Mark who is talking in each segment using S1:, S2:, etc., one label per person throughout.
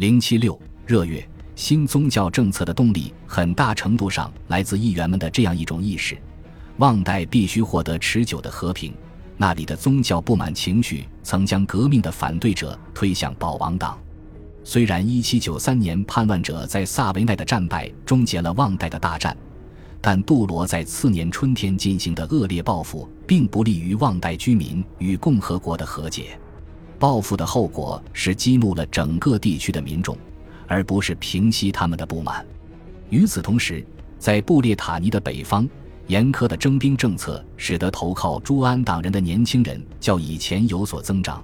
S1: 零七六热月，新宗教政策的动力很大程度上来自议员们的这样一种意识：旺代必须获得持久的和平。那里的宗教不满情绪曾将革命的反对者推向保王党。虽然1793年叛乱者在萨维奈的战败终结了旺代的大战，但杜罗在次年春天进行的恶劣报复并不利于旺代居民与共和国的和解。报复的后果是激怒了整个地区的民众，而不是平息他们的不满。与此同时，在布列塔尼的北方。严苛的征兵政策使得投靠朱安党人的年轻人较以前有所增长，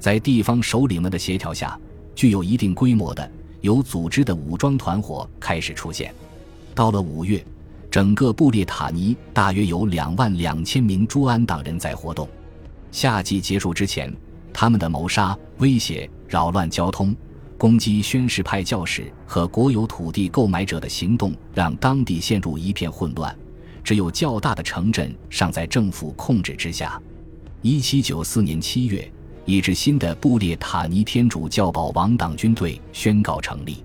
S1: 在地方首领们的协调下，具有一定规模的、有组织的武装团伙开始出现。到了五月，整个布列塔尼大约有两万两千名朱安党人在活动。夏季结束之前，他们的谋杀、威胁、扰乱交通、攻击宣誓派教士和国有土地购买者的行动，让当地陷入一片混乱。只有较大的城镇尚在政府控制之下。一七九四年七月，一支新的布列塔尼天主教保王党军队宣告成立。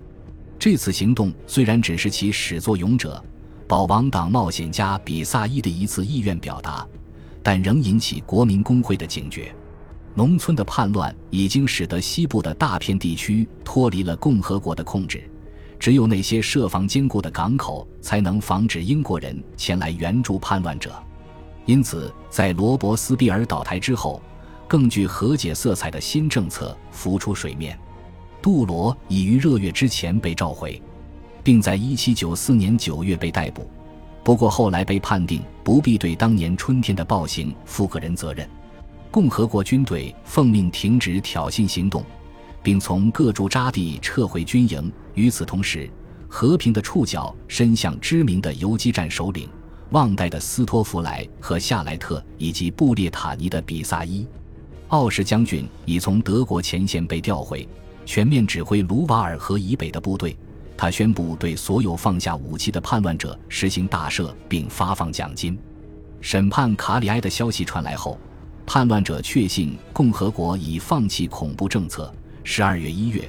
S1: 这次行动虽然只是其始作俑者保王党冒险家比萨伊的一次意愿表达，但仍引起国民工会的警觉。农村的叛乱已经使得西部的大片地区脱离了共和国的控制。只有那些设防坚固的港口，才能防止英国人前来援助叛乱者。因此，在罗伯斯庇尔倒台之后，更具和解色彩的新政策浮出水面。杜罗已于热月之前被召回，并在1794年9月被逮捕。不过后来被判定不必对当年春天的暴行负个人责任。共和国军队奉命停止挑衅行动。并从各驻扎地撤回军营。与此同时，和平的触角伸向知名的游击战首领旺代的斯托弗莱和夏莱特，以及布列塔尼的比萨伊。奥什将军已从德国前线被调回，全面指挥卢瓦尔河以北的部队。他宣布对所有放下武器的叛乱者实行大赦，并发放奖金。审判卡里埃的消息传来后，叛乱者确信共和国已放弃恐怖政策。十二月一月，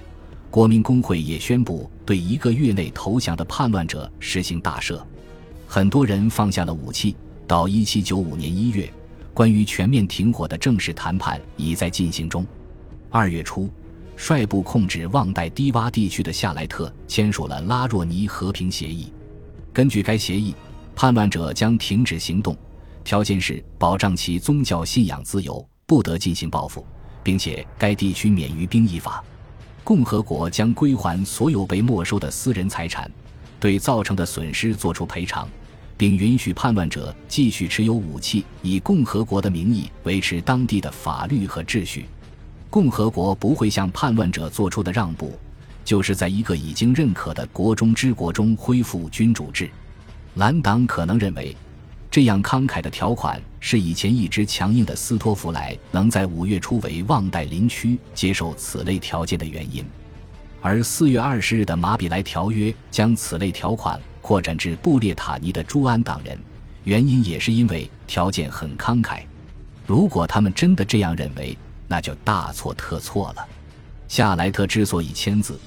S1: 国民工会也宣布对一个月内投降的叛乱者实行大赦，很多人放下了武器。到一七九五年一月，关于全面停火的正式谈判已在进行中。二月初，率部控制旺代低洼地区的夏莱特签署了拉若尼和平协议。根据该协议，叛乱者将停止行动，条件是保障其宗教信仰自由，不得进行报复。并且该地区免于兵役法，共和国将归还所有被没收的私人财产，对造成的损失作出赔偿，并允许叛乱者继续持有武器，以共和国的名义维持当地的法律和秩序。共和国不会向叛乱者做出的让步，就是在一个已经认可的国中之国中恢复君主制。蓝党可能认为。这样慷慨的条款是以前一直强硬的斯托弗莱能在五月初为旺代林区接受此类条件的原因，而四月二十日的马比莱条约将此类条款扩展至布列塔尼的朱安党人，原因也是因为条件很慷慨。如果他们真的这样认为，那就大错特错了。夏莱特之所以签字，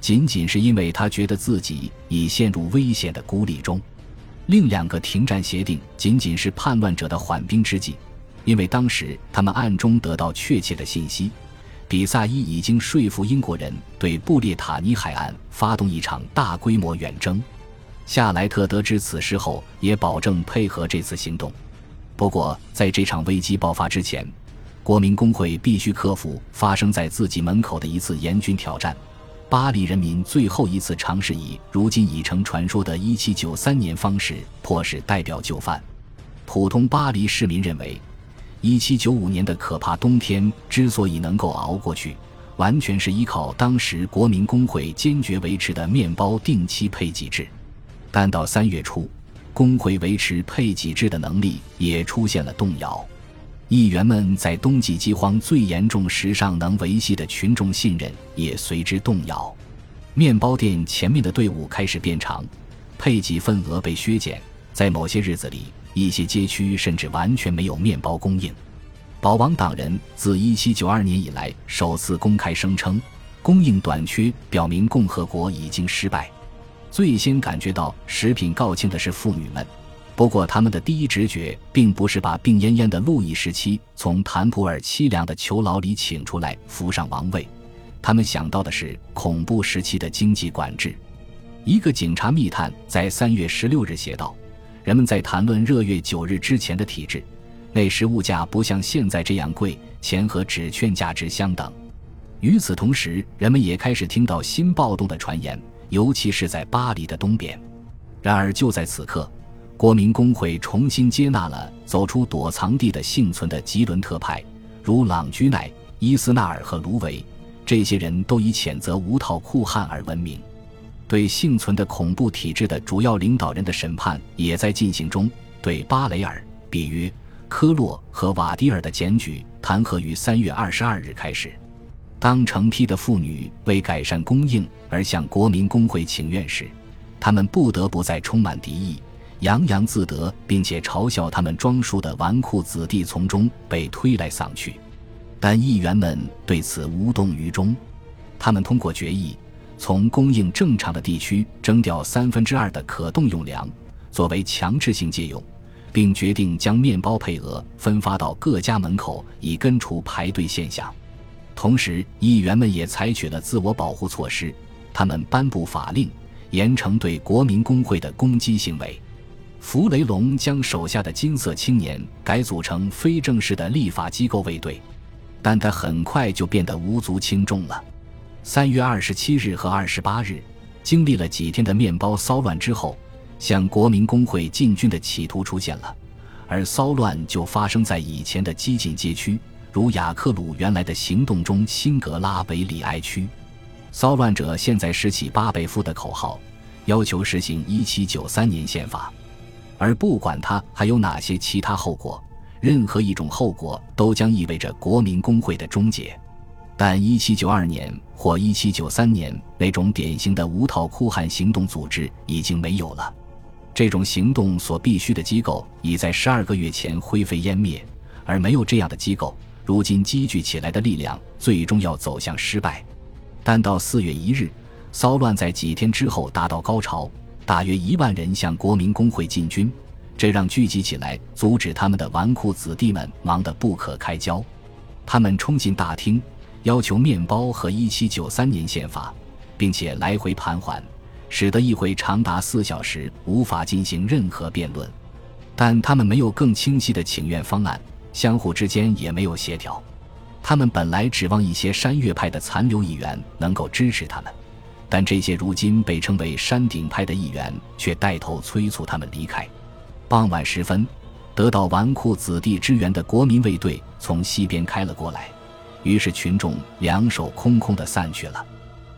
S1: 仅仅是因为他觉得自己已陷入危险的孤立中。另两个停战协定仅仅是叛乱者的缓兵之计，因为当时他们暗中得到确切的信息：比萨伊已经说服英国人对布列塔尼海岸发动一场大规模远征。夏莱特得知此事后，也保证配合这次行动。不过，在这场危机爆发之前，国民工会必须克服发生在自己门口的一次严峻挑战。巴黎人民最后一次尝试以如今已成传说的1793年方式迫使代表就范。普通巴黎市民认为，1795年的可怕冬天之所以能够熬过去，完全是依靠当时国民工会坚决维持的面包定期配给制。但到三月初，工会维持配给制的能力也出现了动摇。议员们在冬季饥荒最严重时尚能维系的群众信任也随之动摇，面包店前面的队伍开始变长，配给份额被削减，在某些日子里，一些街区甚至完全没有面包供应。保王党人自1792年以来首次公开声称，供应短缺表明共和国已经失败。最先感觉到食品告罄的是妇女们，不过他们的第一直觉并不是把病恹恹的路易时期从坦普尔凄凉的囚牢里请出来扶上王位，他们想到的是恐怖时期的经济管制。一个警察密探在三月十六日写道：“人们在谈论热月九日之前的体制，那时物价不像现在这样贵，钱和纸券价值相等。与此同时，人们也开始听到新暴动的传言。”尤其是在巴黎的东边。然而，就在此刻，国民工会重新接纳了走出躲藏地的幸存的吉伦特派，如朗居奈、伊斯纳尔和卢维。这些人都以谴责无套酷汉而闻名。对幸存的恐怖体制的主要领导人的审判也在进行中。对巴雷尔、比约、科洛和瓦迪尔的检举弹劾于三月二十二日开始。当成批的妇女为改善供应而向国民工会请愿时，他们不得不在充满敌意、洋洋自得并且嘲笑他们装束的纨绔子弟从中被推来搡去。但议员们对此无动于衷，他们通过决议，从供应正常的地区征调三分之二的可动用粮作为强制性借用，并决定将面包配额分发到各家门口，以根除排队现象。同时，议员们也采取了自我保护措施，他们颁布法令，严惩对国民工会的攻击行为。弗雷龙将手下的金色青年改组成非正式的立法机构卫队，但他很快就变得无足轻重了。三月二十七日和二十八日，经历了几天的面包骚乱之后，向国民工会进军的企图出现了，而骚乱就发生在以前的激进街区。如雅克鲁原来的行动中，辛格拉维里埃区，骚乱者现在拾起巴贝夫的口号，要求实行1793年宪法，而不管他还有哪些其他后果，任何一种后果都将意味着国民工会的终结。但1792年或1793年那种典型的无套哭喊行动组织已经没有了，这种行动所必须的机构已在十二个月前灰飞烟灭，而没有这样的机构。如今积聚起来的力量最终要走向失败，但到四月一日，骚乱在几天之后达到高潮，大约一万人向国民工会进军，这让聚集起来阻止他们的纨绔子弟们忙得不可开交。他们冲进大厅，要求面包和一七九三年宪法，并且来回盘桓，使得议会长达四小时无法进行任何辩论。但他们没有更清晰的请愿方案。相互之间也没有协调，他们本来指望一些山岳派的残留议员能够支持他们，但这些如今被称为山顶派的议员却带头催促他们离开。傍晚时分，得到纨绔子弟支援的国民卫队从西边开了过来，于是群众两手空空的散去了。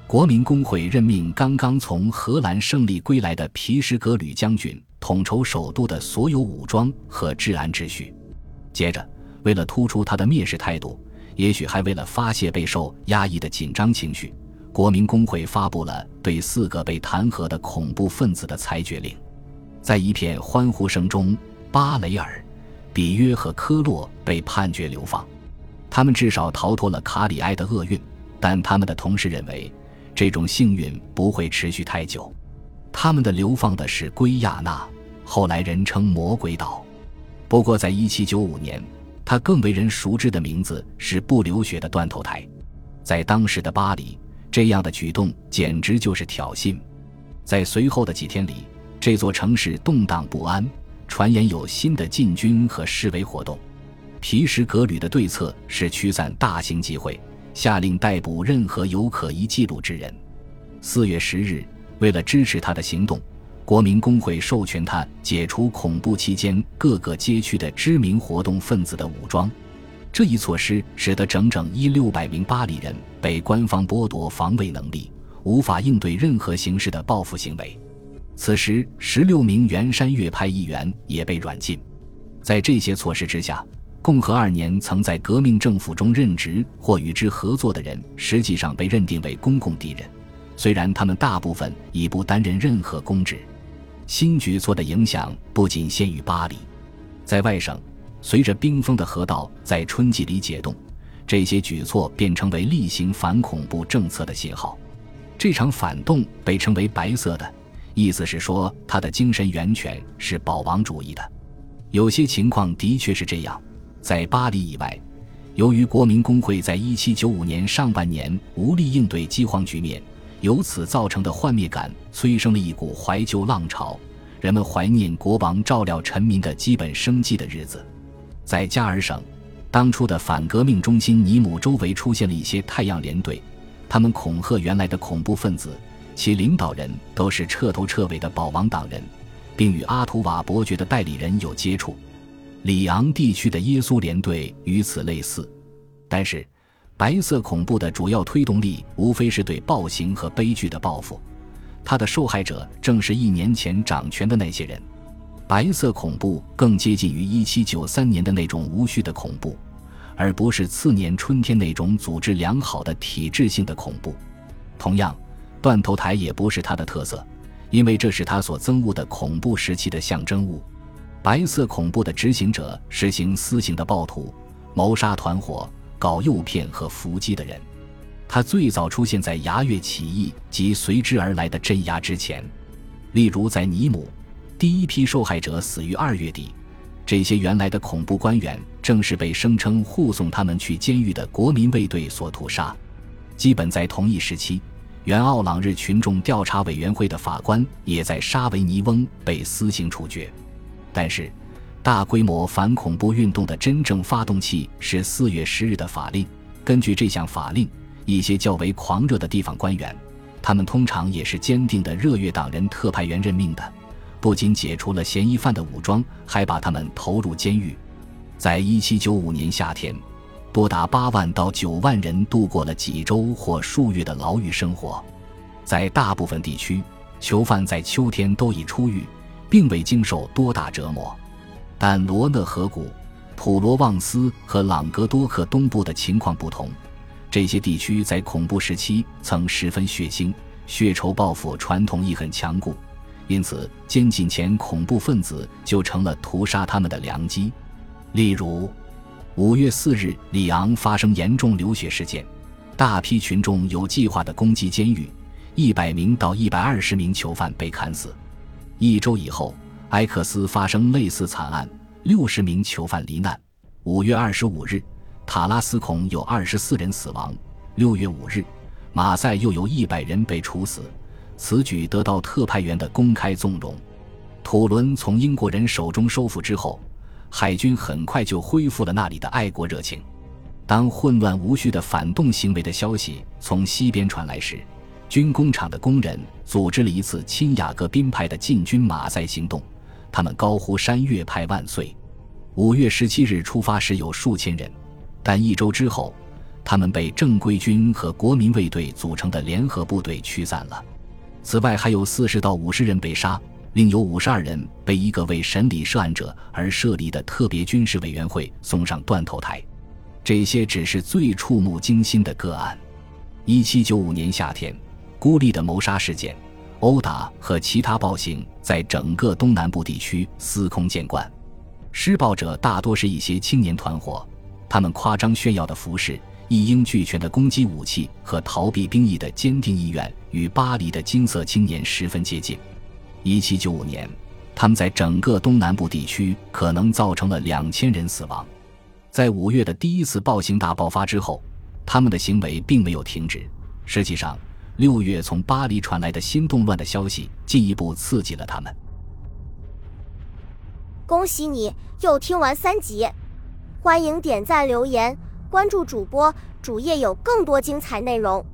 S1: 国民工会任命刚刚从荷兰胜利归来的皮什格吕将军统筹首都的所有武装和治安秩序。接着，为了突出他的蔑视态度，也许还为了发泄备受压抑的紧张情绪，国民工会发布了对四个被弹劾的恐怖分子的裁决令。在一片欢呼声中，巴雷尔、比约和科洛被判决流放，他们至少逃脱了卡里埃的厄运。但他们的同事认为，这种幸运不会持续太久。他们的流放的是圭亚那，后来人称魔鬼岛。不过，在1795年，他更为人熟知的名字是不流血的断头台。在当时的巴黎，这样的举动简直就是挑衅。在随后的几天里，这座城市动荡不安，传言有新的禁军和示威活动。皮什格吕的对策是驱散大型集会，下令逮捕任何有可疑记录之人。四月十日，为了支持他的行动。国民工会授权他解除恐怖期间各个街区的知名活动分子的武装，这一措施使得整整一六百名巴黎人被官方剥夺防卫能力，无法应对任何形式的报复行为。此时，十六名原山岳派议员也被软禁。在这些措施之下，共和二年曾在革命政府中任职或与之合作的人，实际上被认定为公共敌人，虽然他们大部分已不担任任何公职。新举措的影响不仅限于巴黎，在外省，随着冰封的河道在春季里解冻，这些举措便成为例行反恐怖政策的信号。这场反动被称为“白色的”，意思是说它的精神源泉是保王主义的。有些情况的确是这样，在巴黎以外，由于国民工会在1795年上半年无力应对饥荒局面，由此造成的幻灭感催生了一股怀旧浪潮，人们怀念国王照料臣民的基本生计的日子。在加尔省，当初的反革命中心尼姆周围出现了一些太阳连队，他们恐吓原来的恐怖分子，其领导人都是彻头彻尾的保王党人。并与阿图瓦伯爵的代理人有接触，里昂地区的耶稣联队与此类似，但是白色恐怖的主要推动力无非是对暴行和悲剧的报复，它的受害者正是一年前掌权的那些人。白色恐怖更接近于1793年的那种无序的恐怖，而不是次年春天那种组织良好的体制性的恐怖。同样，断头台也不是它的特色。因为这是他所憎恶的恐怖时期的象征物，白色恐怖的执行者实行私刑的暴徒、谋杀团伙、搞诱骗和伏击的人。他最早出现在牙月起义及随之而来的镇压之前，例如在尼姆，第一批受害者死于二月底。这些原来的恐怖官员正是被声称护送他们去监狱的国民卫队所屠杀。基本在同一时期。原奥朗日群众调查委员会的法官也在沙维尼翁被私刑处决，但是，大规模反恐怖运动的真正发动器是四月十日的法令。根据这项法令，一些较为狂热的地方官员，他们通常也是坚定的热月党人特派员任命的，不仅解除了嫌疑犯的武装，还把他们投入监狱。在一七九五年夏天。多达八万到九万人度过了几周或数月的牢狱生活，在大部分地区，囚犯在秋天都已出狱，并未经受多大折磨。但罗讷河谷、普罗旺斯和朗格多克东部的情况不同，这些地区在恐怖时期曾十分血腥，血仇报复传统亦很强固，因此监禁前恐怖分子就成了屠杀他们的良机，例如。五月四日，里昂发生严重流血事件，大批群众有计划的攻击监狱，一百名到一百二十名囚犯被砍死。一周以后，埃克斯发生类似惨案，六十名囚犯罹难。五月二十五日，塔拉斯孔有二十四人死亡。六月五日，马赛又有一百人被处死，此举得到特派员的公开纵容。土伦从英国人手中收复之后。海军很快就恢复了那里的爱国热情。当混乱无序的反动行为的消息从西边传来时，军工厂的工人组织了一次亲雅各宾派的进军马赛行动。他们高呼“山岳派万岁”。五月十七日出发时有数千人，但一周之后，他们被正规军和国民卫队组成的联合部队驱散了。此外，还有四十到五十人被杀。另有五十二人被一个为审理涉案者而设立的特别军事委员会送上断头台。这些只是最触目惊心的个案。一七九五年夏天，孤立的谋杀事件、殴打和其他暴行在整个东南部地区司空见惯。施暴者大多是一些青年团伙，他们夸张炫耀的服饰、一应俱全的攻击武器和逃避兵役的坚定意愿，与巴黎的金色青年十分接近。一七九五年，他们在整个东南部地区可能造成了两千人死亡。在五月的第一次暴行大爆发之后，他们的行为并没有停止。实际上，六月从巴黎传来的新动乱的消息进一步刺激了他们。
S2: 恭喜你又听完三集，欢迎点赞、留言、关注主播，主页有更多精彩内容。